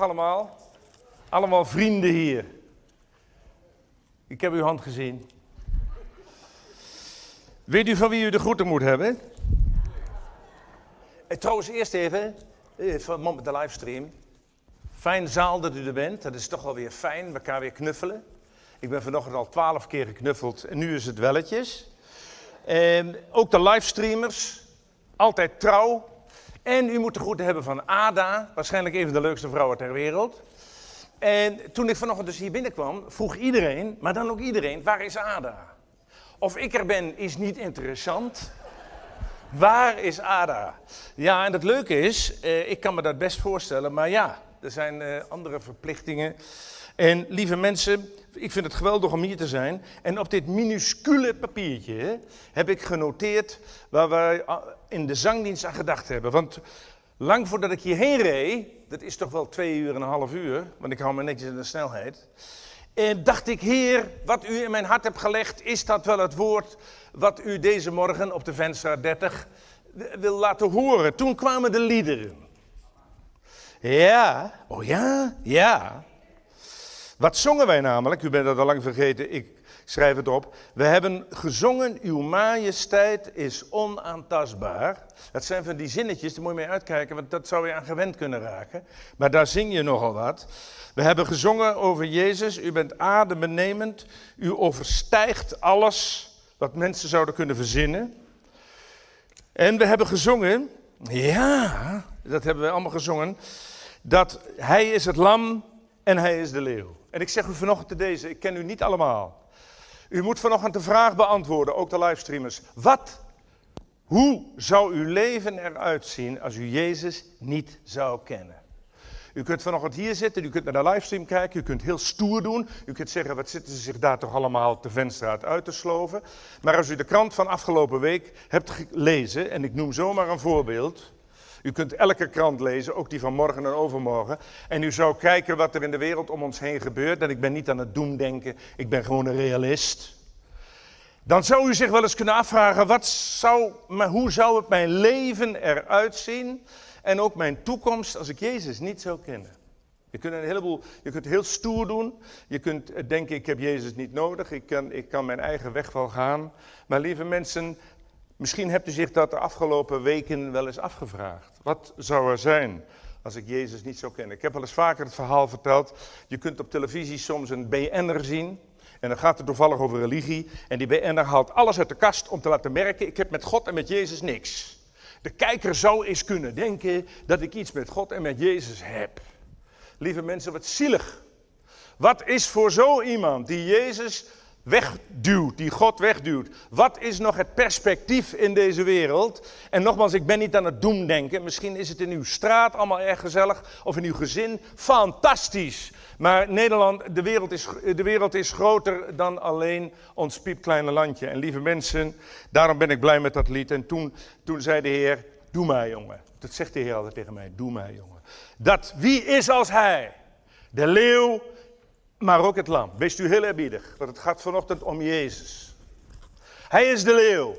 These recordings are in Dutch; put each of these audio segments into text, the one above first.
Allemaal. Allemaal vrienden hier. Ik heb uw hand gezien. Weet u van wie u de groeten moet hebben? Eh, trouwens, eerst even, eh, van met de livestream. Fijn zaal dat u er bent. Dat is toch wel weer fijn, elkaar weer knuffelen. Ik ben vanochtend al twaalf keer geknuffeld en nu is het welletjes. En ook de livestreamers, altijd trouw. En u moet de groeten hebben van Ada, waarschijnlijk een van de leukste vrouwen ter wereld. En toen ik vanochtend dus hier binnenkwam, vroeg iedereen, maar dan ook iedereen, waar is Ada? Of ik er ben, is niet interessant. Waar is Ada? Ja, en het leuke is, eh, ik kan me dat best voorstellen, maar ja, er zijn eh, andere verplichtingen. En lieve mensen, ik vind het geweldig om hier te zijn. En op dit minuscule papiertje heb ik genoteerd waar wij ah, in de zangdienst aan gedacht hebben. Want lang voordat ik hierheen reed, dat is toch wel twee uur en een half uur, want ik hou me netjes in de snelheid. En dacht ik, Heer, wat u in mijn hart hebt gelegd, is dat wel het woord wat u deze morgen op de Venster 30 wil laten horen? Toen kwamen de liederen. Ja, oh ja, ja. Wat zongen wij namelijk? U bent dat al lang vergeten, ik schrijf het op. We hebben gezongen, uw majesteit is onaantastbaar. Dat zijn van die zinnetjes, daar moet je mee uitkijken, want dat zou je aan gewend kunnen raken. Maar daar zing je nogal wat. We hebben gezongen over Jezus, u bent adembenemend, u overstijgt alles wat mensen zouden kunnen verzinnen. En we hebben gezongen, ja, dat hebben we allemaal gezongen, dat hij is het lam en hij is de leeuw. En ik zeg u vanochtend te deze, ik ken u niet allemaal. U moet vanochtend de vraag beantwoorden, ook de livestreamers. Wat, hoe zou uw leven eruit zien als u Jezus niet zou kennen? U kunt vanochtend hier zitten, u kunt naar de livestream kijken, u kunt heel stoer doen. U kunt zeggen, wat zitten ze zich daar toch allemaal te Venstraat uit te sloven. Maar als u de krant van afgelopen week hebt gelezen, en ik noem zomaar een voorbeeld. U kunt elke krant lezen, ook die van morgen en overmorgen. En u zou kijken wat er in de wereld om ons heen gebeurt. En ik ben niet aan het doemdenken, ik ben gewoon een realist. Dan zou u zich wel eens kunnen afvragen, wat zou, hoe zou het mijn leven eruit zien? En ook mijn toekomst als ik Jezus niet zou kennen. Je kunt, een heleboel, je kunt heel stoer doen. Je kunt denken, ik heb Jezus niet nodig. Ik kan, ik kan mijn eigen weg wel gaan. Maar lieve mensen, Misschien hebt u zich dat de afgelopen weken wel eens afgevraagd. Wat zou er zijn als ik Jezus niet zou kennen? Ik heb wel eens vaker het verhaal verteld. Je kunt op televisie soms een BN'er zien. En dan gaat het toevallig over religie. En die BN'er haalt alles uit de kast om te laten merken: ik heb met God en met Jezus niks. De kijker zou eens kunnen denken dat ik iets met God en met Jezus heb. Lieve mensen, wat zielig. Wat is voor zo iemand die Jezus wegduwt, die God wegduwt. Wat is nog het perspectief in deze wereld? En nogmaals, ik ben niet aan het doemdenken. Misschien is het in uw straat allemaal erg gezellig of in uw gezin. Fantastisch. Maar Nederland, de wereld is, de wereld is groter dan alleen ons piepkleine landje. En lieve mensen, daarom ben ik blij met dat lied. En toen, toen zei de Heer, doe mij jongen. Dat zegt de Heer altijd tegen mij, doe mij jongen. Dat wie is als hij? De leeuw maar ook het lam. Wees u heel eerbiedig, want het gaat vanochtend om Jezus. Hij is de leeuw.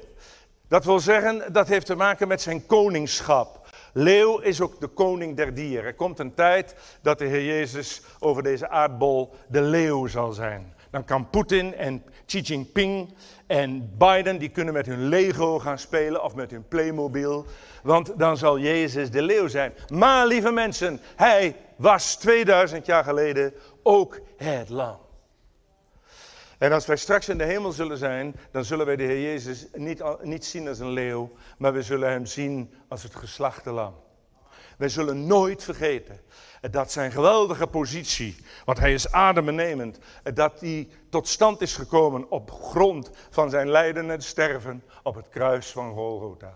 Dat wil zeggen, dat heeft te maken met zijn koningschap. Leeuw is ook de koning der dieren. Er komt een tijd dat de Heer Jezus over deze aardbol de leeuw zal zijn. Dan kan Poetin en Xi Jinping en Biden, die kunnen met hun Lego gaan spelen of met hun Playmobil. Want dan zal Jezus de leeuw zijn. Maar lieve mensen, hij was 2000 jaar geleden ook het lam. En als wij straks in de hemel zullen zijn, dan zullen wij de Heer Jezus niet, niet zien als een leeuw, maar we zullen Hem zien als het geslachte lam. Wij zullen nooit vergeten dat zijn geweldige positie, want hij is adembenemend, dat die tot stand is gekomen op grond van zijn lijden en sterven op het kruis van Golgotha.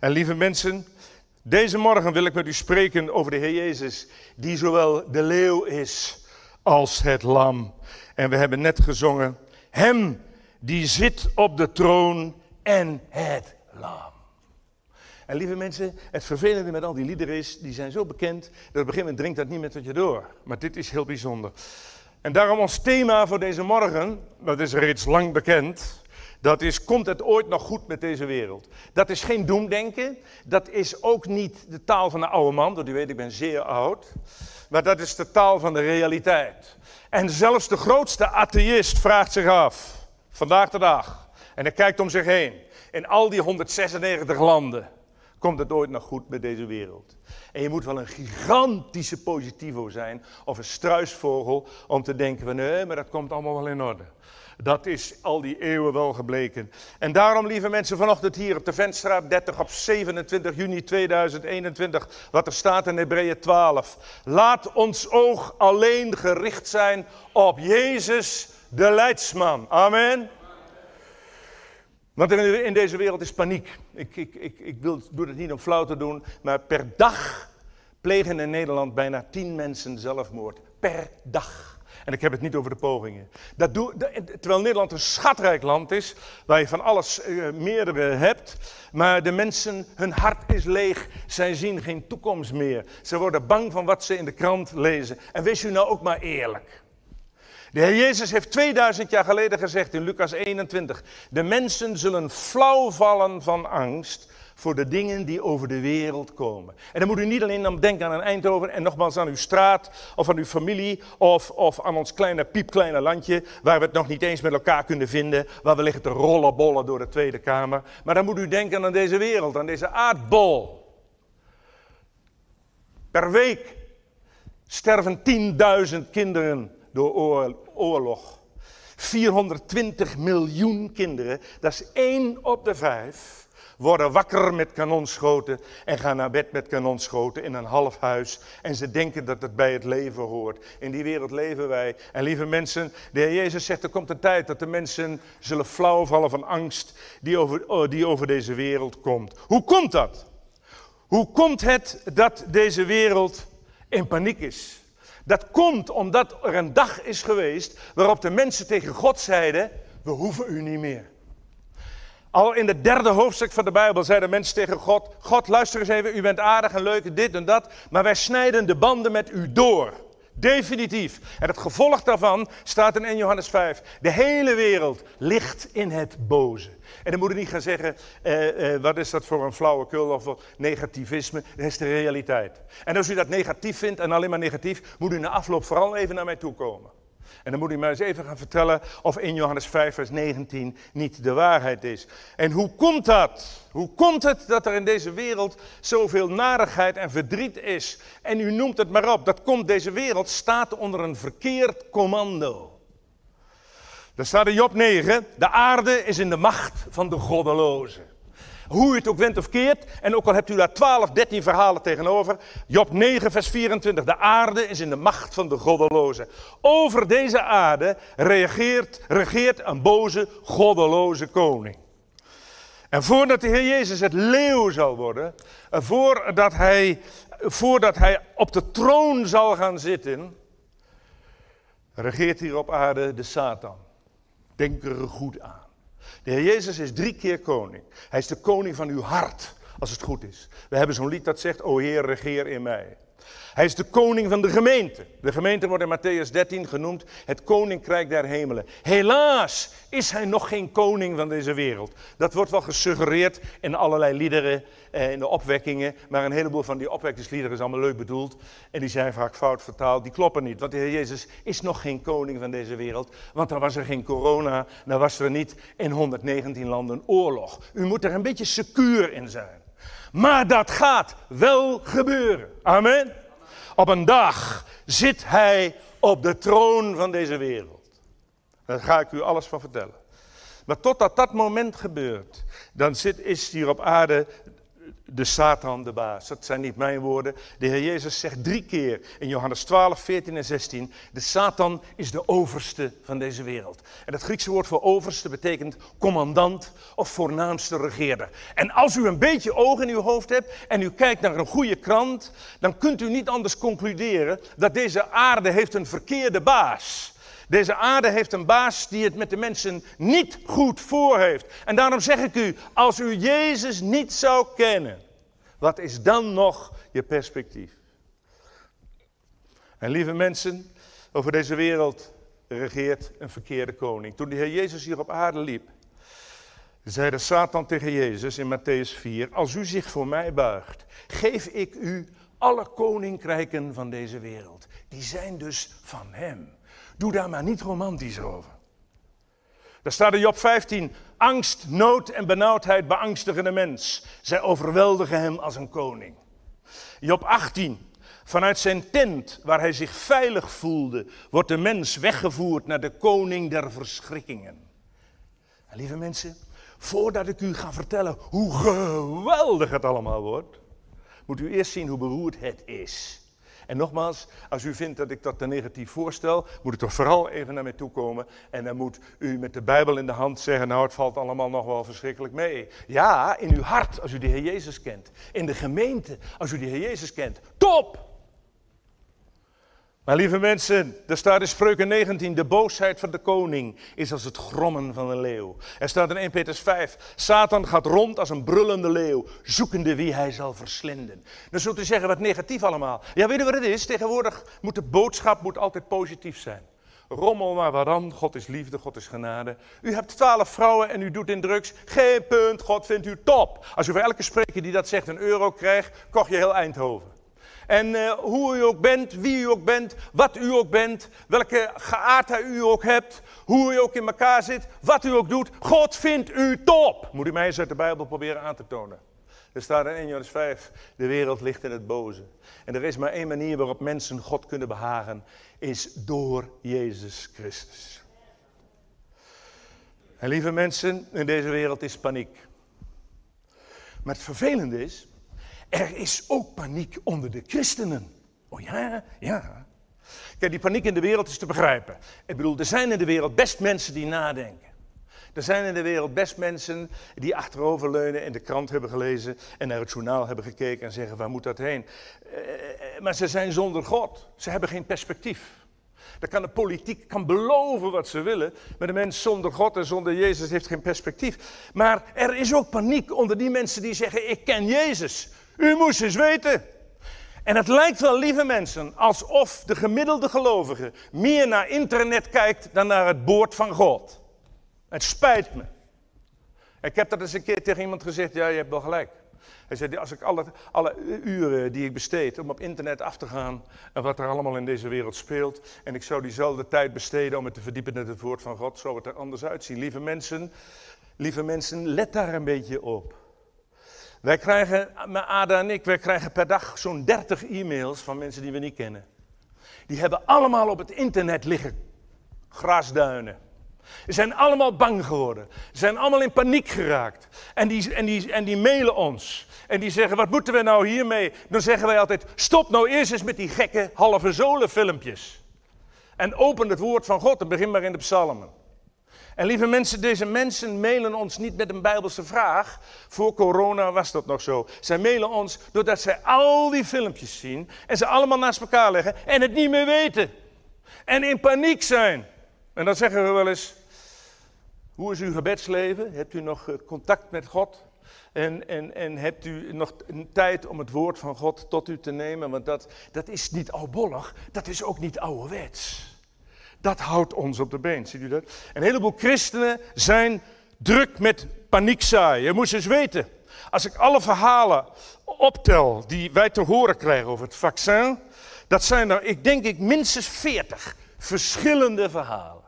En lieve mensen, deze morgen wil ik met u spreken over de Heer Jezus, die zowel de leeuw is als het lam. En we hebben net gezongen, Hem die zit op de troon en het lam. En lieve mensen, het vervelende met al die liederen is, die zijn zo bekend, dat op een gegeven moment dringt dat niet meer tot je door. Maar dit is heel bijzonder. En daarom ons thema voor deze morgen, dat is reeds lang bekend, Dat is, komt het ooit nog goed met deze wereld? Dat is geen doemdenken. Dat is ook niet de taal van de oude man, want u weet, ik ben zeer oud. Maar dat is de taal van de realiteit. En zelfs de grootste atheïst vraagt zich af, vandaag de dag, en hij kijkt om zich heen, in al die 196 landen, komt het ooit nog goed met deze wereld? En je moet wel een gigantische positivo zijn, of een struisvogel, om te denken van nee, maar dat komt allemaal wel in orde. Dat is al die eeuwen wel gebleken. En daarom, lieve mensen, vanochtend hier op de Ventstraat 30 op 27 juni 2021, wat er staat in Hebreeën 12. Laat ons oog alleen gericht zijn op Jezus, de leidsman. Amen. Want in deze wereld is paniek. Ik, ik, ik, ik wil, doe het niet om flauw te doen, maar per dag plegen in Nederland bijna 10 mensen zelfmoord. Per dag. En ik heb het niet over de pogingen. Dat doe, terwijl Nederland een schatrijk land is, waar je van alles uh, meerdere hebt. Maar de mensen, hun hart is leeg. Zij zien geen toekomst meer. Ze worden bang van wat ze in de krant lezen. En wees u nou ook maar eerlijk. De Heer Jezus heeft 2000 jaar geleden gezegd in Lucas 21: De mensen zullen flauw vallen van angst voor de dingen die over de wereld komen. En dan moet u niet alleen denken aan een Eindhoven en nogmaals aan uw straat of aan uw familie of, of aan ons kleine piepkleine landje waar we het nog niet eens met elkaar kunnen vinden, waar we liggen te rollenbollen door de Tweede Kamer. Maar dan moet u denken aan deze wereld, aan deze aardbol. Per week sterven 10.000 kinderen door oorlog. 420 miljoen kinderen, dat is één op de vijf worden wakker met kanonschoten en gaan naar bed met kanonschoten in een half huis. En ze denken dat het bij het leven hoort. In die wereld leven wij. En lieve mensen, de Heer Jezus zegt er komt een tijd dat de mensen zullen flauwvallen van angst die over, oh, die over deze wereld komt. Hoe komt dat? Hoe komt het dat deze wereld in paniek is? Dat komt omdat er een dag is geweest waarop de mensen tegen God zeiden: We hoeven u niet meer. Al in het derde hoofdstuk van de Bijbel zeiden mensen tegen God: God, luister eens even, u bent aardig en leuk, dit en dat, maar wij snijden de banden met u door. Definitief. En het gevolg daarvan staat in 1 Johannes 5. De hele wereld ligt in het boze. En dan moet je niet gaan zeggen, eh, eh, wat is dat voor een flauwekul of negativisme. Dat is de realiteit. En als u dat negatief vindt en alleen maar negatief, moet u na afloop vooral even naar mij toe komen. En dan moet u mij eens even gaan vertellen of in Johannes 5, vers 19 niet de waarheid is. En hoe komt dat? Hoe komt het dat er in deze wereld zoveel narigheid en verdriet is? En u noemt het maar op, dat komt, deze wereld staat onder een verkeerd commando. Daar staat in Job 9, de aarde is in de macht van de goddelozen. Hoe u het ook went of keert, en ook al hebt u daar 12, 13 verhalen tegenover. Job 9, vers 24. De aarde is in de macht van de goddelozen. Over deze aarde reageert, regeert een boze, goddeloze koning. En voordat de Heer Jezus het leeuw zal worden, voordat hij, voordat hij op de troon zal gaan zitten, regeert hier op aarde de Satan. Denk er goed aan. De Heer Jezus is drie keer koning. Hij is de koning van uw hart, als het goed is. We hebben zo'n lied dat zegt, o Heer, regeer in mij. Hij is de koning van de gemeente. De gemeente wordt in Matthäus 13 genoemd het koninkrijk der hemelen. Helaas is hij nog geen koning van deze wereld. Dat wordt wel gesuggereerd in allerlei liederen, eh, in de opwekkingen. Maar een heleboel van die opwekkingsliederen is allemaal leuk bedoeld. En die zijn vaak fout vertaald. Die kloppen niet. Want de Heer Jezus is nog geen koning van deze wereld. Want dan was er geen corona. Dan was er niet in 119 landen oorlog. U moet er een beetje secuur in zijn. Maar dat gaat wel gebeuren. Amen. Op een dag zit hij op de troon van deze wereld. Daar ga ik u alles van vertellen. Maar totdat dat moment gebeurt, dan zit, is hier op aarde de Satan de baas. Dat zijn niet mijn woorden. De Heer Jezus zegt drie keer in Johannes 12, 14 en 16: De Satan is de overste van deze wereld. En het Griekse woord voor overste betekent commandant of voornaamste regeerder. En als u een beetje oog in uw hoofd hebt en u kijkt naar een goede krant, dan kunt u niet anders concluderen dat deze aarde heeft een verkeerde baas. Deze aarde heeft een baas die het met de mensen niet goed voor heeft. En daarom zeg ik u, als u Jezus niet zou kennen, wat is dan nog je perspectief? En lieve mensen, over deze wereld regeert een verkeerde koning. Toen de Heer Jezus hier op aarde liep, zeide Satan tegen Jezus in Matthäus 4, als u zich voor mij buigt, geef ik u alle koninkrijken van deze wereld. Die zijn dus van hem. Doe daar maar niet romantisch over. Daar staat in Job 15, angst, nood en benauwdheid beangstigen de mens. Zij overweldigen hem als een koning. Job 18, Vanuit zijn tent, waar hij zich veilig voelde, wordt de mens weggevoerd naar de koning der verschrikkingen. En lieve mensen, voordat ik u ga vertellen hoe geweldig het allemaal wordt, moet u eerst zien hoe beroerd het is. En nogmaals, als u vindt dat ik dat te negatief voorstel, moet u toch vooral even naar mij toe komen. En dan moet u met de Bijbel in de hand zeggen, nou het valt allemaal nog wel verschrikkelijk mee. Ja, in uw hart, als u de Heer Jezus kent. In de gemeente, als u de Heer Jezus kent. Top! Maar lieve mensen, er staat in Spreuken 19, de boosheid van de koning is als het grommen van een leeuw. Er staat in 1 Petrus 5, Satan gaat rond als een brullende leeuw, zoekende wie hij zal verslinden. Dan zult u zeggen, wat negatief allemaal. Ja, weet u wat het is? Tegenwoordig moet de boodschap moet altijd positief zijn. Rommel maar dan, God is liefde, God is genade. U hebt twaalf vrouwen en u doet in drugs. Geen punt, God vindt u top. Als u voor elke spreker die dat zegt een euro krijgt, kocht je heel Eindhoven. En uh, hoe u ook bent, wie u ook bent, wat u ook bent, welke geaardheid u ook hebt, hoe u ook in elkaar zit, wat u ook doet, God vindt u top. Moet u mij eens uit de Bijbel proberen aan te tonen. Er staat in 1 Johannes 5, de wereld ligt in het boze. En er is maar één manier waarop mensen God kunnen behagen, is door Jezus Christus. En lieve mensen, in deze wereld is paniek. Maar het vervelende is, er is ook paniek onder de christenen. Oh ja, ja. Kijk, die paniek in de wereld is te begrijpen. Ik bedoel, er zijn in de wereld best mensen die nadenken. Er zijn in de wereld best mensen die achteroverleunen en de krant hebben gelezen en naar het journaal hebben gekeken en zeggen, waar moet dat heen? Eh, maar ze zijn zonder God. Ze hebben geen perspectief. Dan kan de politiek kan beloven wat ze willen, maar de mens zonder God en zonder Jezus heeft geen perspectief. Maar er is ook paniek onder die mensen die zeggen, ik ken Jezus. U moest eens weten. En het lijkt wel, lieve mensen, alsof de gemiddelde gelovige meer naar internet kijkt dan naar het woord van God. Het spijt me. Ik heb dat eens een keer tegen iemand gezegd, ja, je hebt wel gelijk. Hij zei, als ik alle, alle uren die ik besteed om op internet af te gaan en wat er allemaal in deze wereld speelt, en ik zou diezelfde tijd besteden om me te verdiepen in het woord van God, zou het er anders uitzien. Lieve mensen, lieve mensen, let daar een beetje op. Wij krijgen, Ada en ik, wij krijgen per dag zo'n 30 e-mails van mensen die we niet kennen. Die hebben allemaal op het internet liggen grasduinen. Ze zijn allemaal bang geworden. Ze zijn allemaal in paniek geraakt. En die, en, die, en die mailen ons. En die zeggen, wat moeten we nou hiermee? Dan zeggen wij altijd, stop nou eerst eens met die gekke halve zolen filmpjes. En open het woord van God en begin maar in de psalmen. En lieve mensen, deze mensen mailen ons niet met een bijbelse vraag. Voor corona was dat nog zo. Zij mailen ons doordat zij al die filmpjes zien en ze allemaal naast elkaar leggen en het niet meer weten. En in paniek zijn. En dan zeggen we wel eens, hoe is uw gebedsleven? Hebt u nog eh, contact met God? En, en, en hebt u nog tijd om het woord van God tot u te nemen? Want dat, dat is niet oudbollig, dat is ook niet ouderwets. Dat houdt ons op de been, ziet u dat? Een heleboel christenen zijn druk met paniekzaaien. Je moet eens weten, als ik alle verhalen optel die wij te horen krijgen over het vaccin, dat zijn er, ik denk ik, minstens 40 verschillende verhalen.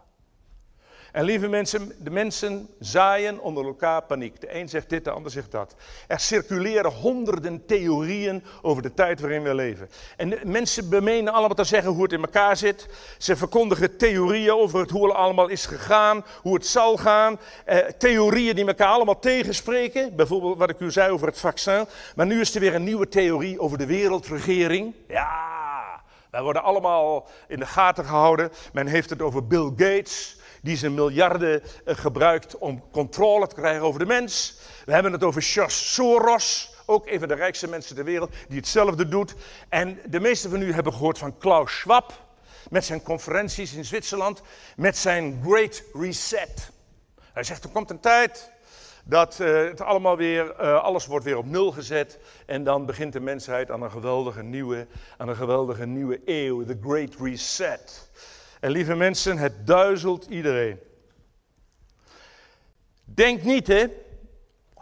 En lieve mensen, de mensen zaaien onder elkaar paniek. De een zegt dit, de ander zegt dat. Er circuleren honderden theorieën over de tijd waarin we leven. En mensen bemenen allemaal te zeggen hoe het in elkaar zit. Ze verkondigen theorieën over hoe het allemaal is gegaan, hoe het zal gaan. Eh, theorieën die elkaar allemaal tegenspreken. Bijvoorbeeld wat ik u zei over het vaccin. Maar nu is er weer een nieuwe theorie over de wereldregering. Ja, wij worden allemaal in de gaten gehouden. Men heeft het over Bill Gates die zijn miljarden eh, gebruikt om controle te krijgen over de mens. We hebben het over George Soros, ook een van de rijkste mensen ter wereld, die hetzelfde doet. En de meesten van u hebben gehoord van Klaus Schwab, met zijn conferenties in Zwitserland, met zijn Great Reset. Hij zegt, er komt een tijd dat uh, het allemaal weer, uh, alles wordt weer op nul gezet. En dan begint de mensheid aan een geweldige nieuwe, aan een geweldige nieuwe eeuw, de Great Reset. En lieve mensen, het duizelt iedereen. Denk niet hè,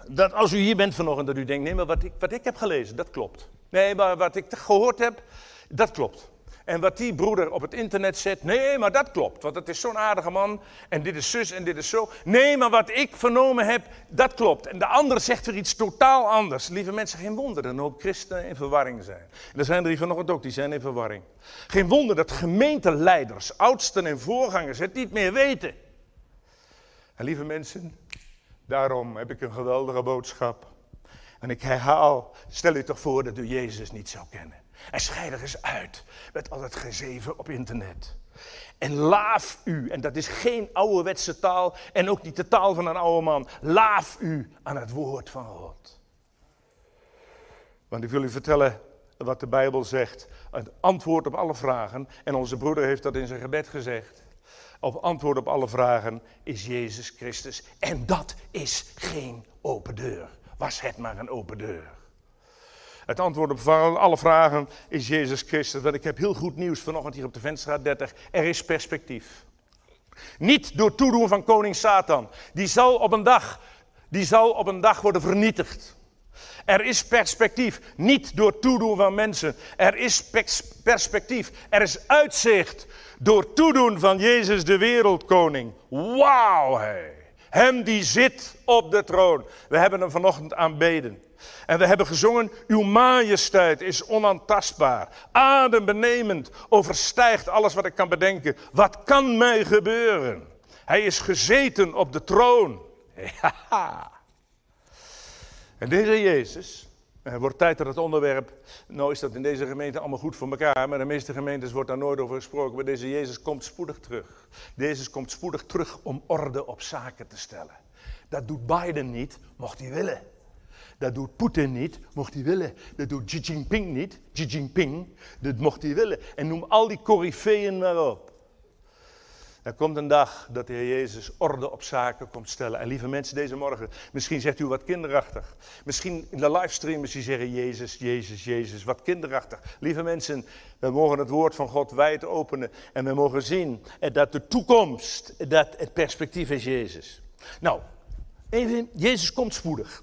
dat als u hier bent vanochtend, dat u denkt, nee, maar wat ik, wat ik heb gelezen, dat klopt. Nee, maar wat ik gehoord heb, dat klopt. En wat die broeder op het internet zet, nee, maar dat klopt. Want het is zo'n aardige man. En dit is zus en dit is zo. Nee, maar wat ik vernomen heb, dat klopt. En de ander zegt weer iets totaal anders. Lieve mensen, geen wonder dat een hoop christenen in verwarring zijn. Er zijn er hier vanochtend ook, die zijn in verwarring. Geen wonder dat gemeenteleiders, oudsten en voorgangers het niet meer weten. En lieve mensen, daarom heb ik een geweldige boodschap. En ik herhaal, stel u toch voor dat u Jezus niet zou kennen. En scheid er eens uit met al het gezeven op internet. En laaf u, en dat is geen ouderwetse taal en ook niet de taal van een oude man. Laaf u aan het woord van God. Want ik wil u vertellen wat de Bijbel zegt. Het antwoord op alle vragen, en onze broeder heeft dat in zijn gebed gezegd. Op antwoord op alle vragen is Jezus Christus. En dat is geen open deur. Was het maar een open deur. Het antwoord op alle vragen is Jezus Christus. Want ik heb heel goed nieuws vanochtend hier op de Venstraat 30. Er is perspectief. Niet door toedoen van koning Satan. Die zal op een dag, die zal op een dag worden vernietigd. Er is perspectief, niet door toedoen van mensen. Er is perspectief, er is uitzicht door toedoen van Jezus de wereldkoning. Wauw, hey. hem die zit op de troon. We hebben hem vanochtend aanbeden. En we hebben gezongen, uw majesteit is onaantastbaar, adembenemend, overstijgt alles wat ik kan bedenken. Wat kan mij gebeuren? Hij is gezeten op de troon. Ja. En deze Jezus, het wordt tijd dat het onderwerp, nou is dat in deze gemeente allemaal goed voor elkaar, maar de meeste gemeentes wordt daar nooit over gesproken, maar deze Jezus komt spoedig terug. Jezus komt spoedig terug om orde op zaken te stellen. Dat doet Biden niet, mocht hij willen. Dat doet Poetin niet, mocht hij willen. Dat doet Xi Jinping niet, Xi Jinping, dat mocht hij willen. En noem al die coryfeeën maar op. Er komt een dag dat de Heer Jezus orde op zaken komt stellen. En lieve mensen, deze morgen, misschien zegt u wat kinderachtig. Misschien in de livestream is u zeggen, Jezus, Jezus, Jezus, wat kinderachtig. Lieve mensen, we mogen het woord van God wijd openen. En we mogen zien dat de toekomst, dat het perspectief is Jezus. Nou, even, Jezus komt spoedig.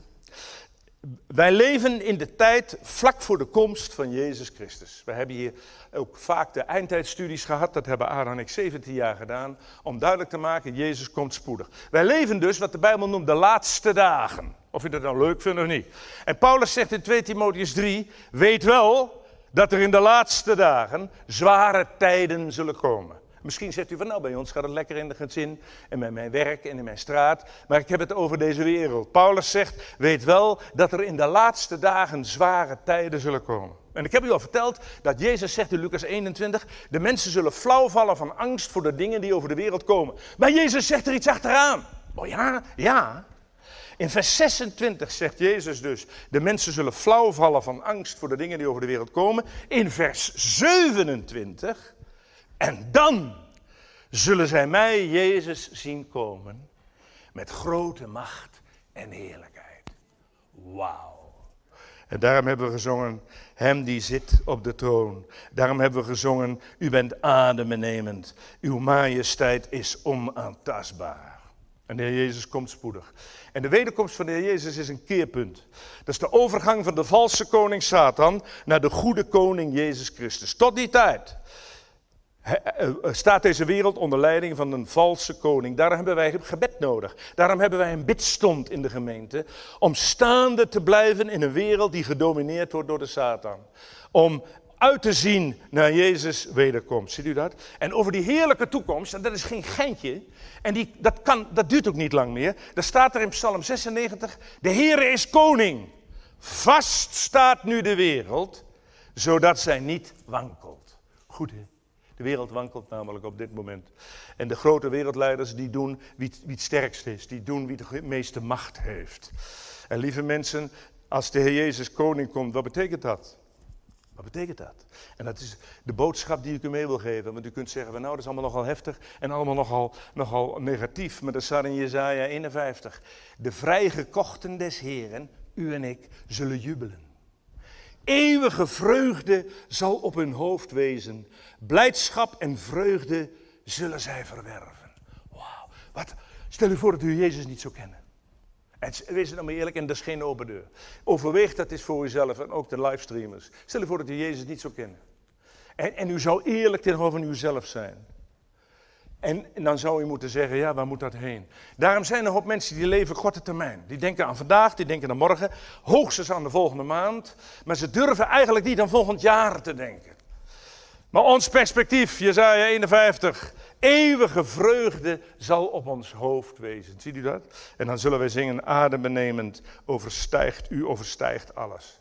Wij leven in de tijd vlak voor de komst van Jezus Christus. We hebben hier ook vaak de eindtijdstudies gehad, dat hebben Aaron en ik 17 jaar gedaan, om duidelijk te maken, Jezus komt spoedig. Wij leven dus wat de Bijbel noemt de laatste dagen. Of je dat nou leuk vindt of niet. En Paulus zegt in 2 Timotheus 3, weet wel dat er in de laatste dagen zware tijden zullen komen. Misschien zegt u van nou, bij ons gaat het lekker in de gezin en met mijn werk en in mijn straat. Maar ik heb het over deze wereld. Paulus zegt, weet wel dat er in de laatste dagen zware tijden zullen komen. En ik heb u al verteld dat Jezus zegt in Lucas 21, de mensen zullen flauw vallen van angst voor de dingen die over de wereld komen. Maar Jezus zegt er iets achteraan. Oh ja, ja. In vers 26 zegt Jezus dus, de mensen zullen flauw vallen van angst voor de dingen die over de wereld komen. In vers 27 en dan zullen zij mij, Jezus, zien komen met grote macht en heerlijkheid. Wauw. En daarom hebben we gezongen, Hem die zit op de troon. Daarom hebben we gezongen, U bent adembenemend. Uw majesteit is onaantastbaar. En de Heer Jezus komt spoedig. En de wederkomst van de Heer Jezus is een keerpunt. Dat is de overgang van de valse koning Satan naar de goede koning Jezus Christus. Tot die tijd staat deze wereld onder leiding van een valse koning. Daarom hebben wij gebed nodig. Daarom hebben wij een bidstond in de gemeente. Om staande te blijven in een wereld die gedomineerd wordt door de Satan. Om uit te zien naar Jezus' wederkomst. Ziet u dat? En over die heerlijke toekomst, en dat is geen geintje. En die, dat, kan, dat duurt ook niet lang meer. Daar staat er in Psalm 96: De Heere is koning. Vast staat nu de wereld, zodat zij niet wankelt. Goed? De wereld wankelt namelijk op dit moment. En de grote wereldleiders die doen wie, wie het sterkst is, die doen wie de meeste macht heeft. En lieve mensen, als de Heer Jezus koning komt, wat betekent dat? Wat betekent dat? En dat is de boodschap die ik u mee wil geven. Want u kunt zeggen, nou dat is allemaal nogal heftig en allemaal nogal, nogal negatief. Maar dat staat in Jezaja 51. De vrijgekochten des Heren, u en ik, zullen jubelen. Eeuwige vreugde zal op hun hoofd wezen. Blijdschap en vreugde zullen zij verwerven. Wauw. Wat? Stel u voor dat u Jezus niet zou kennen. En wees nou maar eerlijk, en dat is geen open deur. Overweeg dat eens voor uzelf en ook de livestreamers. Stel je voor dat u Jezus niet zou kennen. En, en u zou eerlijk tegenover uzelf zijn. En, dan zou u moeten zeggen, ja, waar moet dat heen? Daarom zijn er ook mensen die leven korte termijn. Die denken aan vandaag, die denken aan morgen, hoogstens aan de volgende maand. Maar ze durven eigenlijk niet aan volgend jaar te denken. Maar ons perspectief, Jezaja 51, eeuwige vreugde zal op ons hoofd wezen. Ziet u dat? En dan zullen wij zingen, adembenemend, overstijgt, u overstijgt alles.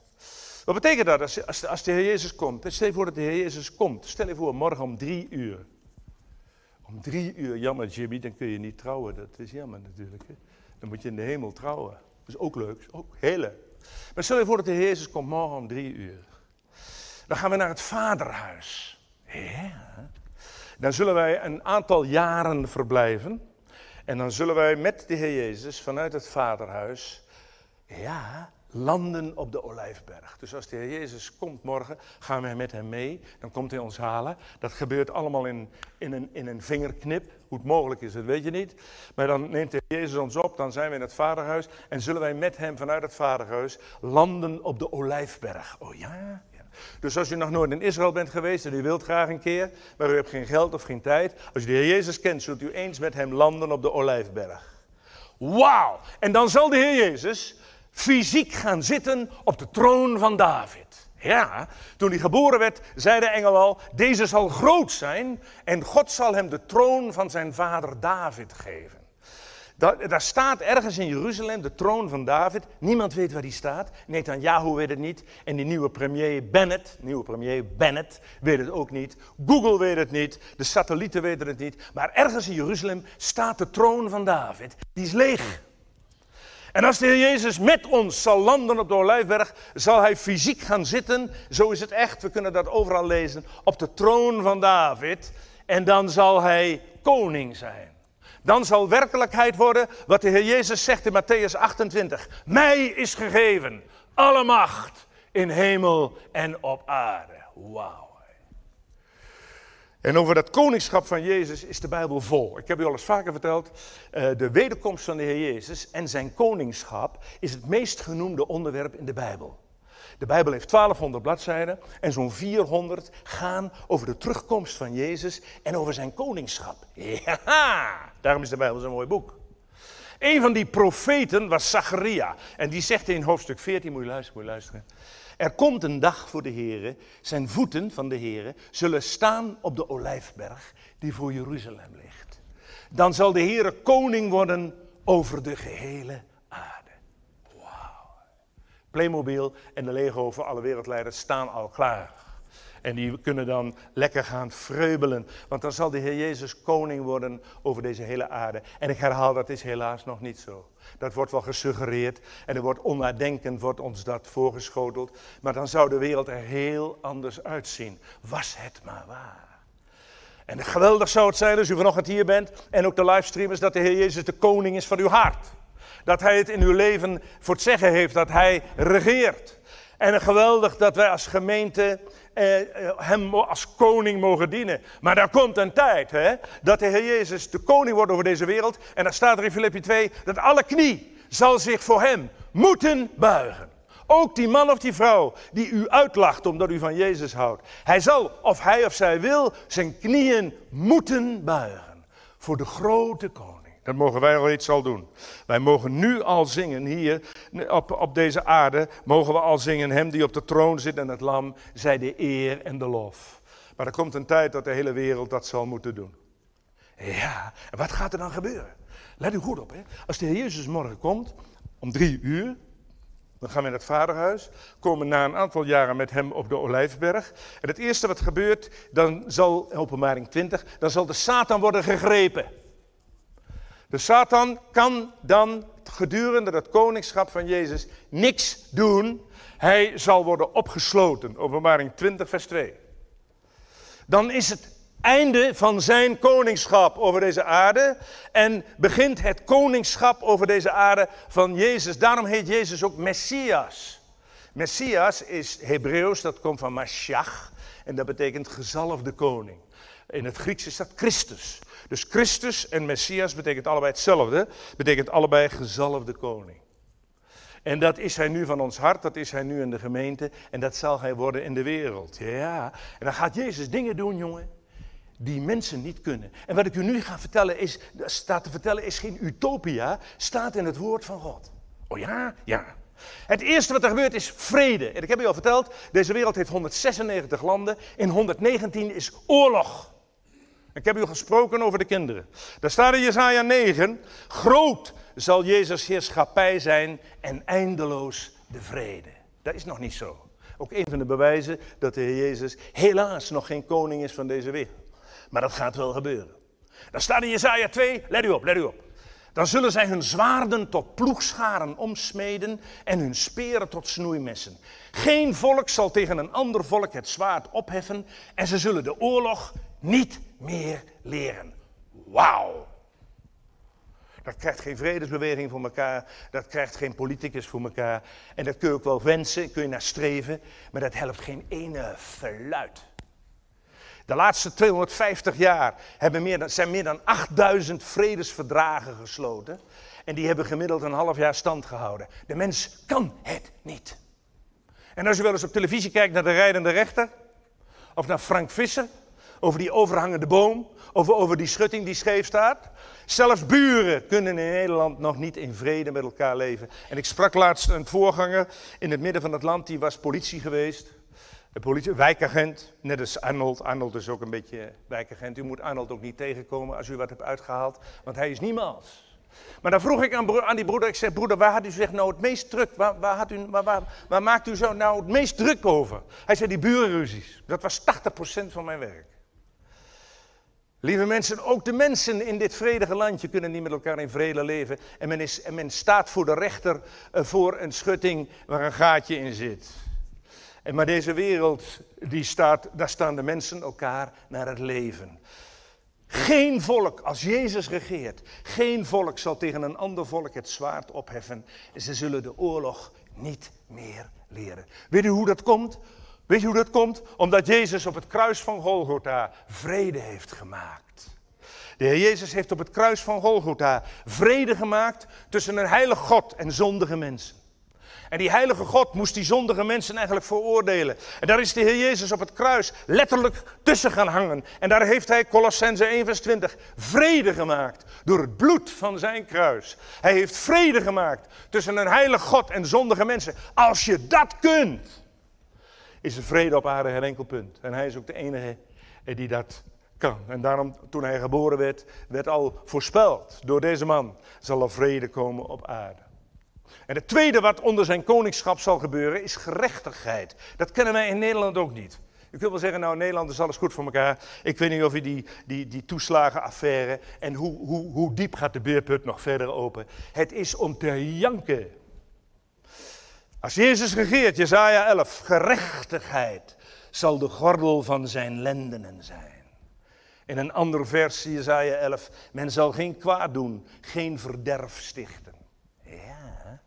Wat betekent dat als, als, als de Heer Jezus komt? Stel je voor dat de Heer Jezus komt. Stel je voor, morgen om drie uur. Om drie uur, jammer Jimmy, dan kun je niet trouwen. Dat is jammer natuurlijk. Hè? Dan moet je in de hemel trouwen. Dat is ook leuk, ook. Maar stel je voor dat de Heer Jezus komt morgen om drie uur. Dan gaan we naar het vaderhuis. Ja. Dan zullen wij een aantal jaren verblijven. En dan zullen wij met de Heer Jezus vanuit het vaderhuis, ja, landen op de Olijfberg. Dus als de Heer Jezus komt morgen, gaan wij met hem mee. Dan komt hij ons halen. Dat gebeurt allemaal in, in, een, in een vingerknip. Hoe het mogelijk is, dat weet je niet. Maar dan neemt de Heer Jezus ons op, dan zijn we in het vaderhuis. En zullen wij met hem vanuit het vaderhuis landen op de Olijfberg. Oh ja, dus als u nog nooit in Israël bent geweest en u wilt graag een keer, maar u hebt geen geld of geen tijd, als u de Heer Jezus kent, zult u eens met hem landen op de Olijfberg. Wauw! En dan zal de Heer Jezus fysiek gaan zitten op de troon van David. Ja, toen hij geboren werd, zei de engel al, deze zal groot zijn en God zal hem de troon van zijn vader David geven. Daar, staat ergens in Jeruzalem de troon van David. Niemand weet waar die staat. Netanyahu weet het niet. En die nieuwe premier Bennett, nieuwe premier Bennett, weet het ook niet. Google weet het niet. De satellieten weten het niet. Maar ergens in Jeruzalem staat de troon van David. Die is leeg. En als de Heer Jezus met ons zal landen op de Olijfberg, zal hij fysiek gaan zitten. Zo is het echt, we kunnen dat overal lezen. Op de troon van David. En dan zal hij koning zijn. Dan zal werkelijkheid worden wat de Heer Jezus zegt in Matthäus 28. Mij is gegeven alle macht in hemel en op aarde. Wauw. En over dat koningschap van Jezus is de Bijbel vol. Ik heb u al eens vaker verteld, uh, de wederkomst van de Heer Jezus en zijn koningschap is het meest genoemde onderwerp in de Bijbel. De Bijbel heeft 1200 bladzijden en zo'n 400 gaan over de terugkomst van Jezus en over zijn koningschap. Ja, daarom is de Bijbel zo'n mooi boek. Een van die profeten was Zacharia. En die zegt in hoofdstuk 14, moet je luisteren, moet je luisteren. Er komt een dag voor de Here, zijn voeten van de Here zullen staan op de olijfberg die voor Jeruzalem ligt. Dan zal de Here koning worden over de gehele Playmobil en de Lego voor alle wereldleiders staan al klaar. En die kunnen dan lekker gaan vreubelen. Want dan zal de Heer Jezus koning worden over deze hele aarde. En ik herhaal, dat is helaas nog niet zo. Dat wordt wel gesuggereerd en er wordt onnadenkend wordt ons dat voorgeschoteld. Maar dan zou de wereld er heel anders uitzien. Was het maar waar. En geweldig zou het zijn als u vanochtend hier bent en ook de livestreamers dat de Heer Jezus de koning is van uw hart. Dat hij het in uw leven voor het zeggen heeft, dat hij regeert. En geweldig dat wij als gemeente eh, eh, hem als koning mogen dienen. Maar daar komt een tijd hè, dat de Heer Jezus de koning wordt over deze wereld. En dan staat er in Filippi 2 dat alle knie zal zich voor hem moeten buigen. Ook die man of die vrouw die u uitlacht omdat u van Jezus houdt. Hij zal, of hij of zij wil, zijn knieën moeten buigen voor de grote koning. Dat mogen wij al iets al doen. Wij mogen nu al zingen hier op, op deze aarde, mogen we al zingen, hem die op de troon zit en het lam, zij de eer en de lof. Maar er komt een tijd dat de hele wereld dat zal moeten doen. Ja, en wat gaat er dan gebeuren? Let u goed op, hè. Als de Heer Jezus morgen komt, om drie uur, dan gaan we in het vaderhuis, komen na een aantal jaren met hem op de Olijfberg. En het eerste wat gebeurt, dan zal, openbaring 20, dan zal de Satan worden gegrepen. De Satan kan dan gedurende het koningschap van Jezus niks doen. Hij zal worden opgesloten. Openbaring 20, vers 2. Dan is het einde van zijn koningschap over deze aarde. En begint het koningschap over deze aarde van Jezus. Daarom heet Jezus ook Messias. Messias is Hebreeuws, dat komt van Mashiach. En dat betekent gezalfde koning. In het Grieks is dat Christus. Dus Christus en Messias betekent allebei hetzelfde. Betekent allebei gezalfde koning. En dat is hij nu van ons hart, dat is hij nu in de gemeente en dat zal hij worden in de wereld. Ja, en dan gaat Jezus dingen doen, jongen, die mensen niet kunnen. En wat ik u nu ga vertellen is, staat te vertellen is geen utopia, staat in het woord van God. Oh ja? Ja. Het eerste wat er gebeurt is vrede. En ik heb u al verteld, deze wereld heeft 196 landen, in 119 is oorlog. Ik heb u gesproken over de kinderen. Daar staat in Jesaja 9, groot zal Jezus heerschappij zijn en eindeloos de vrede. Dat is nog niet zo. Ook een van de bewijzen dat de Heer Jezus helaas nog geen koning is van deze wereld. Maar dat gaat wel gebeuren. Dan staat in Jesaja 2, let u op, let u op. Dan zullen zij hun zwaarden tot ploegscharen omsmeden en hun speren tot snoeimessen. Geen volk zal tegen een ander volk het zwaard opheffen en ze zullen de oorlog niet meer leren. Wauw! Dat krijgt geen vredesbeweging voor elkaar, dat krijgt geen politicus voor elkaar. En dat kun je ook wel wensen, kun je naar streven, maar dat helpt geen ene verluid. De laatste 250 jaar meer dan, zijn meer dan 8000 vredesverdragen gesloten. En die hebben gemiddeld een half jaar stand gehouden. De mens kan het niet. En als je wel eens op televisie kijkt naar de rijdende rechter, of naar Frank Visser, over die overhangende boom, over, over die schutting die scheef staat. Zelfs buren kunnen in Nederland nog niet in vrede met elkaar leven. En ik sprak laatst een voorganger in het midden van het land, die was politie geweest. Een politie, wijkagent, net als Arnold. Arnold is ook een beetje wijkagent. U moet Arnold ook niet tegenkomen als u wat hebt uitgehaald, want hij is niemals. Maar dan vroeg ik aan, aan die broeder, ik zeg, broeder, waar had u zich nou het meest druk, waar, waar, had u, waar, waar, maakt u zo nou het meest druk over? Hij zei, die burenruzies. Dat was 80% van mijn werk. Lieve mensen, ook de mensen in dit vredige landje kunnen niet met elkaar in vrede leven. En men, is, en men staat voor de rechter uh, voor een schutting waar een gaatje in zit. En maar deze wereld, die staat, daar staan de mensen elkaar naar het leven. Geen volk, als Jezus regeert, geen volk zal tegen een ander volk het zwaard opheffen. En ze zullen de oorlog niet meer leren. Weet u hoe dat komt? Weet je hoe dat komt? Omdat Jezus op het kruis van Golgotha vrede heeft gemaakt. De Heer Jezus heeft op het kruis van Golgotha vrede gemaakt tussen een heilige God en zondige mensen. En die heilige God moest die zondige mensen eigenlijk veroordelen. En daar is de Heer Jezus op het kruis letterlijk tussen gaan hangen. En daar heeft hij, Colossense 1 vers 20, vrede gemaakt door het bloed van zijn kruis. Hij heeft vrede gemaakt tussen een heilige God en zondige mensen. Als je dat kunt, is er vrede op aarde geen enkel punt. En hij is ook de enige die dat kan. En daarom, toen hij geboren werd, werd al voorspeld door deze man, zal er vrede komen op aarde. En het tweede wat onder zijn koningschap zal gebeuren, is gerechtigheid. Dat kennen wij in Nederland ook niet. U kunt wel zeggen, nou Nederland is alles goed voor elkaar. Ik weet niet of u die, die, die toeslagenaffaire en hoe, hoe, hoe diep gaat de beerput nog verder open. Het is om te janken. Als Jezus regeert, Jezaja 11, gerechtigheid zal de gordel van zijn lendenen zijn. In een andere versie, Jezaja 11, men zal geen kwaad doen, geen verderf stichten. Ja.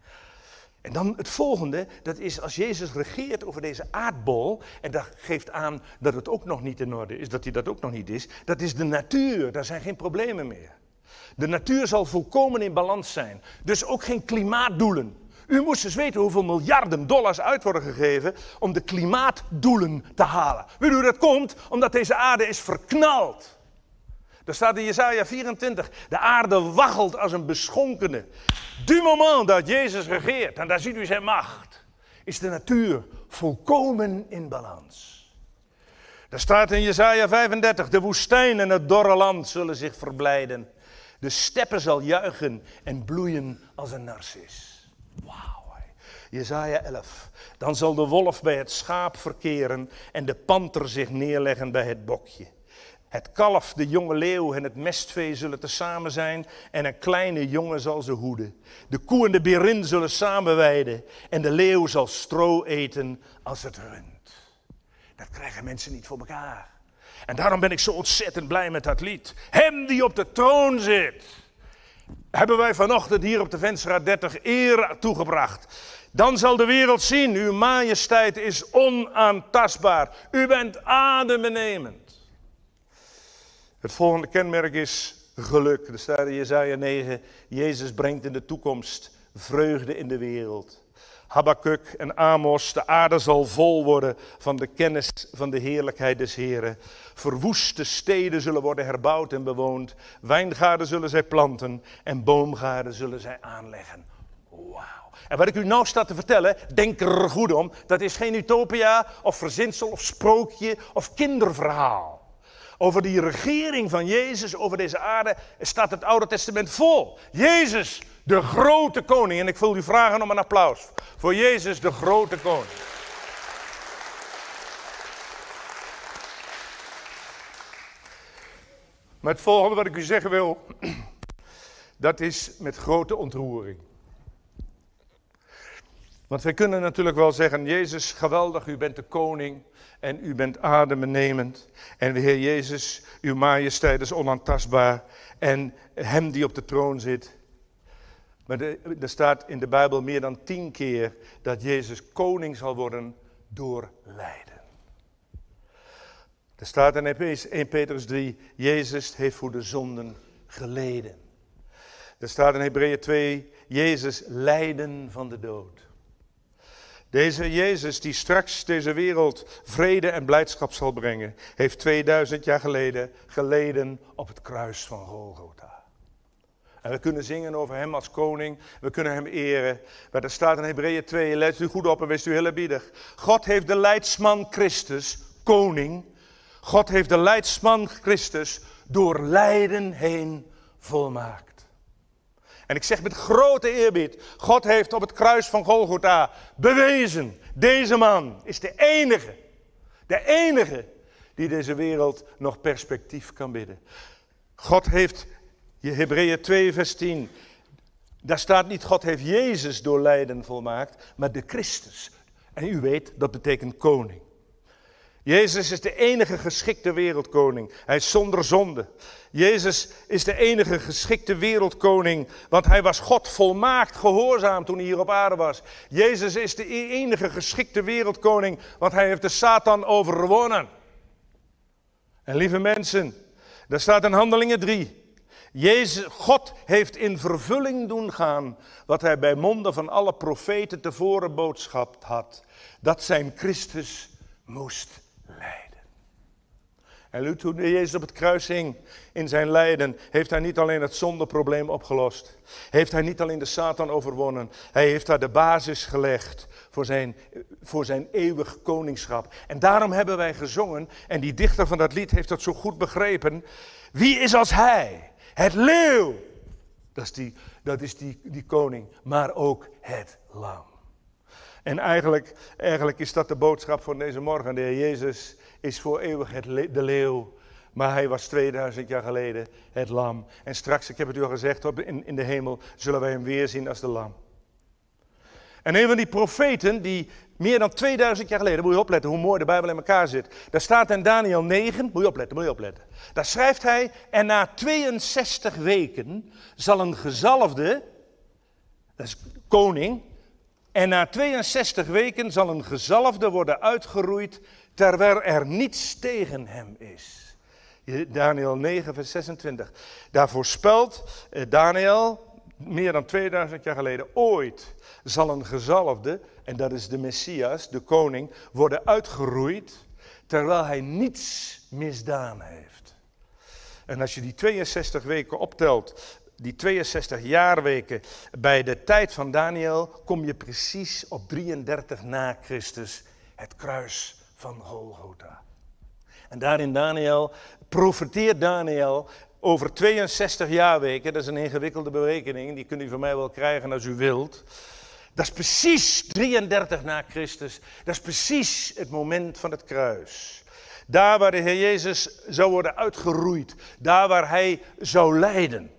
En dan het volgende, dat is als Jezus regeert over deze aardbol, en dat geeft aan dat het ook nog niet in orde is, dat hij dat ook nog niet is, dat is de natuur, daar zijn geen problemen meer. De natuur zal volkomen in balans zijn, dus ook geen klimaatdoelen. U moest eens weten hoeveel miljarden dollars uit worden gegeven om de klimaatdoelen te halen. Weet u dat komt? Omdat deze aarde is verknald. Daar staat in Jesaja 24, de aarde waggelt als een beschonkene. Du moment dat Jezus regeert, en daar ziet u zijn macht, is de natuur volkomen in balans. Daar staat in Jesaja 35, de woestijn en het dorre land zullen zich verblijden. De steppen zal juichen en bloeien als een narcis. Wauw. Jezaja 11. Dan zal de wolf bij het schaap verkeren en de panter zich neerleggen bij het bokje. Het kalf, de jonge leeuw en het mestvee zullen tezamen zijn en een kleine jongen zal ze hoeden. De koe en de berin zullen samen weiden en de leeuw zal stro eten als het rund. Dat krijgen mensen niet voor elkaar. En daarom ben ik zo ontzettend blij met dat lied. Hem die op de troon zit hebben wij vanochtend hier op de Venstraat 30 eer toegebracht. Dan zal de wereld zien, uw majesteit is onaantastbaar. U bent adembenemend. Het volgende kenmerk is geluk. Er staat in Jezaja 9, Jezus brengt in de toekomst vreugde in de wereld. Habakkuk en Amos, de aarde zal vol worden van de kennis van de heerlijkheid des Heren. Verwoeste steden zullen worden herbouwd en bewoond. Wijngaarden zullen zij planten en boomgaarden zullen zij aanleggen. Wauw. En wat ik u nou sta te vertellen, denk er goed om, dat is geen utopia of verzinsel of sprookje of kinderverhaal. Over die regering van Jezus over deze aarde staat het Oude Testament vol. Jezus, de grote koning. En ik wil u vragen om een applaus voor Jezus, de grote koning. Maar het volgende wat ik u zeggen wil, dat is met grote ontroering. Want wij kunnen natuurlijk wel zeggen, Jezus, geweldig, u bent de koning en u bent adembenemend. En de Heer Jezus, uw majesteit is onaantastbaar. En hem die op de troon zit. Maar er staat in de Bijbel meer dan tien keer dat Jezus koning zal worden door lijden. Er staat in 1 Petrus 3, Jezus heeft voor de zonden geleden. Er staat in Hebreeën 2, Jezus lijden van de dood. Deze Jezus die straks deze wereld vrede en blijdschap zal brengen, heeft 2000 jaar geleden geleden op het kruis van Golgotha. En we kunnen zingen over hem als koning, we kunnen hem eren. Maar er staat in Hebreeën 2, let u goed op en wees u heel eerbiedig. God heeft de leidsman Christus, koning. God heeft de leidsman Christus door lijden heen volmaakt. En ik zeg met grote eerbied, God heeft op het kruis van Golgotha bewezen, deze man is de enige, de enige die deze wereld nog perspectief kan bieden. God heeft, je Hebreeën 2 vers 10, daar staat niet God heeft Jezus door lijden volmaakt, maar de Christus. En u weet, dat betekent koning. Jezus is de enige geschikte wereldkoning. Hij is zonder zonde. Jezus is de enige geschikte wereldkoning, want hij was God volmaakt gehoorzaam toen hij hier op aarde was. Jezus is de e- enige geschikte wereldkoning, want hij heeft de Satan overwonnen. En lieve mensen, daar staat in Handelingen 3. Jezus, God heeft in vervulling doen gaan wat hij bij monden van alle profeten tevoren boodschap had. Dat zijn Christus moest en toen Jezus op het kruis hing in zijn lijden, heeft hij niet alleen het zondeprobleem opgelost. Heeft hij niet alleen de Satan overwonnen. Hij heeft daar de basis gelegd voor zijn, voor zijn eeuwig koningschap. En daarom hebben wij gezongen, en die dichter van dat lied heeft dat zo goed begrepen. Wie is als hij? Het leeuw. Dat is die, dat is die, die koning, maar ook het lam. En eigenlijk, eigenlijk is dat de boodschap van deze morgen. De Heer Jezus is voor eeuwig het de leeuw. Maar hij was 2000 jaar geleden het lam. En straks, ik heb het u al gezegd, in, in de hemel zullen wij hem weer zien als de lam. En een van die profeten, die meer dan 2000 jaar geleden, moet je opletten hoe mooi de Bijbel in elkaar zit. Daar staat in Daniel 9, moet je opletten, moet je opletten. Daar schrijft hij, en na 62 weken zal een gezalfde, dat is koning, en na 62 weken zal een gezalfde worden uitgeroeid terwijl er niets tegen hem is. Daniel 9, vers 26. Daar voorspelt eh, Daniel, meer dan 2000 jaar geleden, ooit zal een gezalfde, en dat is de Messias, de koning, worden uitgeroeid terwijl hij niets misdaan heeft. En als je die 62 weken optelt, die 62 jaarweken bij de tijd van Daniel, kom je precies op 33 na Christus het kruis van Golgotha. En daarin Daniel, profeteert Daniel over 62 jaarweken. Dat is een ingewikkelde berekening, die kunt u van mij wel krijgen als u wilt. Dat is precies 33 na Christus. Dat is precies het moment van het kruis. Daar waar de Heer Jezus zou worden uitgeroeid. Daar waar hij zou lijden.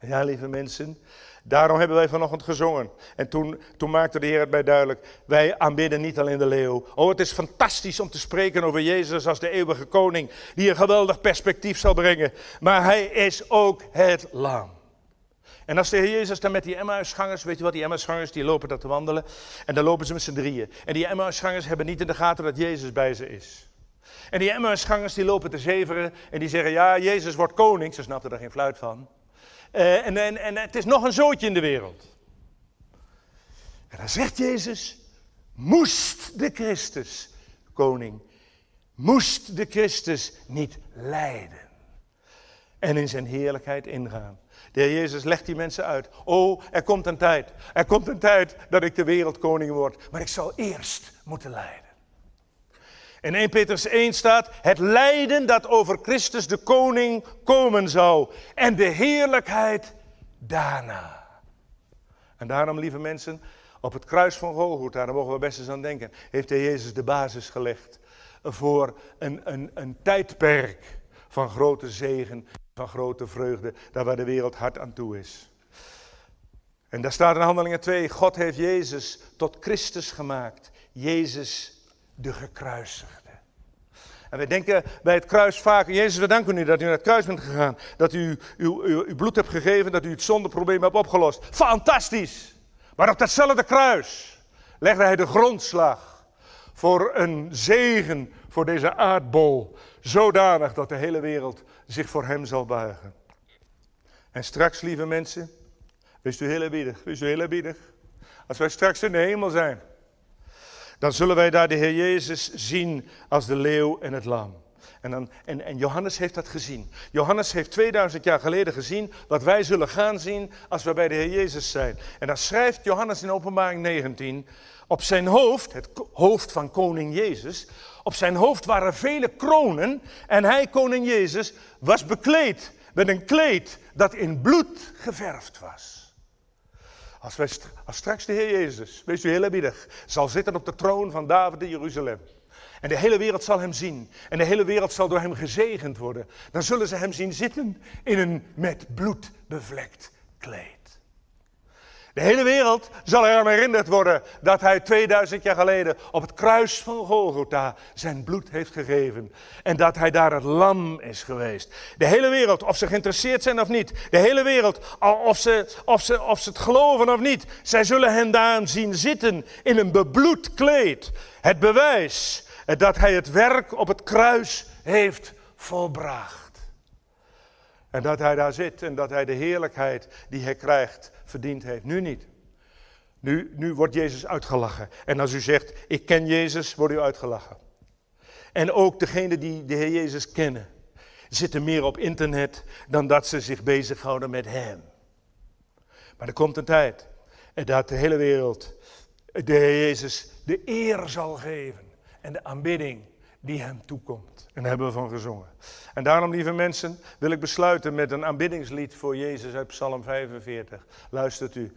Ja, lieve mensen, Daarom hebben wij vanochtend gezongen. En toen, toen maakte de Heer het mij duidelijk. Wij aanbidden niet alleen de leeuw. Oh, het is fantastisch om te spreken over Jezus als de eeuwige koning. Die een geweldig perspectief zal brengen. Maar hij is ook het lam. En als de Heer Jezus dan met die Emmausgangers, weet je wat, die Emmausgangers die lopen daar te wandelen. En dan lopen ze met z'n drieën. En die Emmausgangers hebben niet in de gaten dat Jezus bij ze is. En die Emmausgangers die lopen te zeveren en die zeggen, ja, Jezus wordt koning. Ze snapten er geen fluit van. Uh, en, en, en het is nog een zootje in de wereld. En dan zegt Jezus, moest de Christus, koning, moest de Christus niet lijden en in zijn heerlijkheid ingaan. De Heer Jezus legt die mensen uit. Oh, er komt een tijd. Er komt een tijd dat ik de wereldkoning word. Maar ik zal eerst moeten lijden. In 1 Petrus 1 staat het lijden dat over Christus de koning komen zou. En de heerlijkheid daarna. En daarom, lieve mensen, op het kruis van Golgotha, daar mogen we best eens aan denken, heeft de Jezus de basis gelegd voor een, een, een tijdperk van grote zegen, van grote vreugde, daar waar de wereld hard aan toe is. En daar staat in Handelingen 2, God heeft Jezus tot Christus gemaakt. Jezus de gekruisigde. En wij denken bij het kruis vaak, Jezus, we danken u dat u naar het kruis bent gegaan. Dat u uw, uw, uw bloed hebt gegeven, dat u het zondeprobleem hebt opgelost. Fantastisch! Maar op datzelfde kruis legde hij de grondslag voor een zegen voor deze aardbol. Zodanig dat de hele wereld zich voor hem zal buigen. En straks, lieve mensen, wees u heel eerbiedig, wees u heel eerbiedig. Als wij straks in de hemel zijn, dan zullen wij daar de Heer Jezus zien als de leeuw en het lam. En, dan, en, en, Johannes heeft dat gezien. Johannes heeft 2000 jaar geleden gezien wat wij zullen gaan zien als we bij de Heer Jezus zijn. En dan schrijft Johannes in Openbaring 19, op zijn hoofd, het hoofd van koning Jezus, op zijn hoofd waren vele kronen en hij, koning Jezus, was bekleed met een kleed dat in bloed geverfd was. Als, wij, als straks de Heer Jezus, wees u heel eerbiedig, zal zitten op de troon van David in Jeruzalem. En de hele wereld zal hem zien. En de hele wereld zal door hem gezegend worden. Dan zullen ze hem zien zitten in een met bloed bevlekt kleed. De hele wereld zal eraan herinnerd worden dat hij 2000 jaar geleden op het kruis van Golgotha zijn bloed heeft gegeven. En dat hij daar het lam is geweest. De hele wereld, of ze geïnteresseerd zijn of niet. De hele wereld, of ze, of ze, of ze het geloven of niet. Zij zullen hem daar zien zitten in een bebloed kleed. Het bewijs dat hij het werk op het kruis heeft volbracht. En dat hij daar zit en dat hij de heerlijkheid die hij krijgt verdiend heeft. Nu niet. Nu, nu wordt Jezus uitgelachen. En als u zegt, ik ken Jezus, wordt u uitgelachen. En ook degenen die de Heer Jezus kennen, zitten meer op internet dan dat ze zich bezighouden met Hem. Maar er komt een tijd dat de hele wereld de Heer Jezus de eer zal geven en de aanbidding die Hem toekomt. En hebben we van gezongen. En daarom, lieve mensen, wil ik besluiten met een aanbiddingslied voor Jezus uit Psalm 45. Luistert u.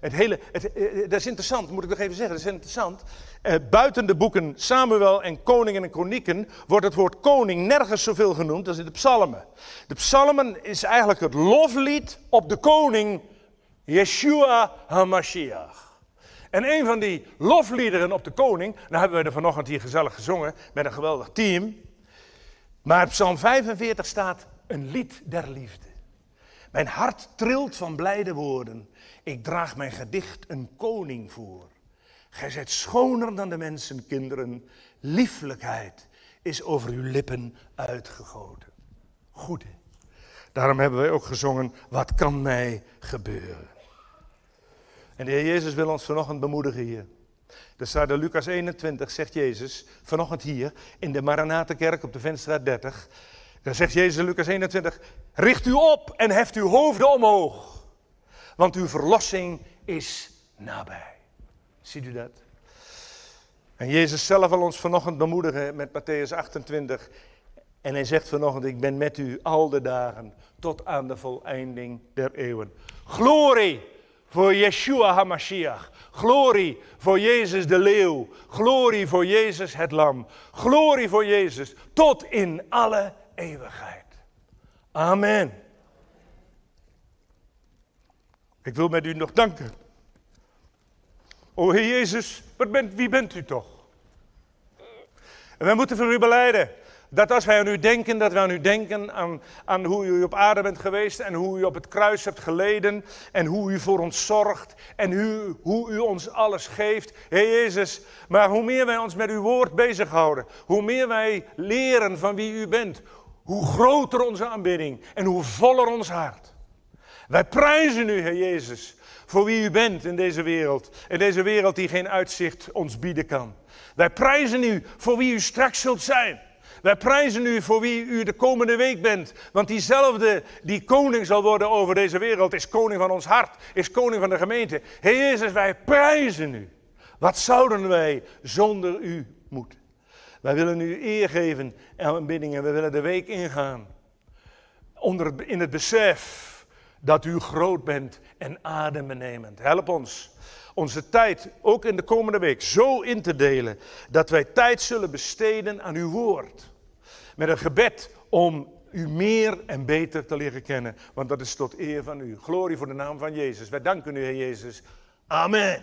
Het, hele, het, eh, dat is interessant, moet ik nog even zeggen, dat is interessant. Eh, buiten de boeken Samuel en Koningen en Kronieken wordt het woord koning nergens zoveel genoemd als in de psalmen. De psalmen is eigenlijk het loflied op de koning Yeshua HaMashiach. En een van die lofliederen op de koning, nou hebben we er vanochtend hier gezellig gezongen met een geweldig team. Maar Psalm 45 staat een lied der liefde. Mijn hart trilt van blijde woorden. Ik draag mijn gedicht een koning voor. Gij zijt schoner dan de mensenkinderen. Lieflijkheid is over uw lippen uitgegoten. Goede. Daarom hebben wij ook gezongen, wat kan mij gebeuren? En de Heer Jezus wil ons vanochtend bemoedigen hier. Er staat in Lucas 21, zegt Jezus, vanochtend hier in de Maranatenkerk op de Venstraat 30. Dan zegt Jezus in Lucas 21, richt u op en heft uw hoofden omhoog. Want uw verlossing is nabij. Ziet u dat? En Jezus zelf wil ons vanochtend bemoedigen met Matthäus 28. En hij zegt vanochtend, ik ben met u al de dagen tot aan de voleinding der eeuwen. Glorie voor Yeshua HaMashiach. Glorie voor Jezus de leeuw. Glorie voor Jezus het lam. Glorie voor Jezus tot in alle eeuwigheid. Amen. Ik wil met u nog danken. O Heer Jezus, bent, wie bent u toch? En wij moeten voor u beleiden dat als wij aan u denken, dat wij aan u denken aan, aan hoe u op aarde bent geweest en hoe u op het kruis hebt geleden en hoe u voor ons zorgt en hoe, hoe u ons alles geeft. Heer Jezus, maar hoe meer wij ons met uw woord bezighouden, hoe meer wij leren van wie u bent, hoe groter onze aanbidding en hoe voller ons hart. Wij prijzen u, Heer Jezus, voor wie u bent in deze wereld. In deze wereld die geen uitzicht ons bieden kan. Wij prijzen u voor wie u straks zult zijn. Wij prijzen u voor wie u de komende week bent. Want diezelfde die koning zal worden over deze wereld, is koning van ons hart, is koning van de gemeente. Heer Jezus, wij prijzen u. Wat zouden wij zonder u moeten? Wij willen u eer geven en aanbidding en we willen de week ingaan. Onder, in het besef dat u groot bent en adembenemend. Help ons onze tijd, ook in de komende week, zo in te delen dat wij tijd zullen besteden aan uw woord. Met een gebed om u meer en beter te leren kennen, want dat is tot eer van u. Glorie voor de naam van Jezus. Wij danken u, Heer Jezus. Amen.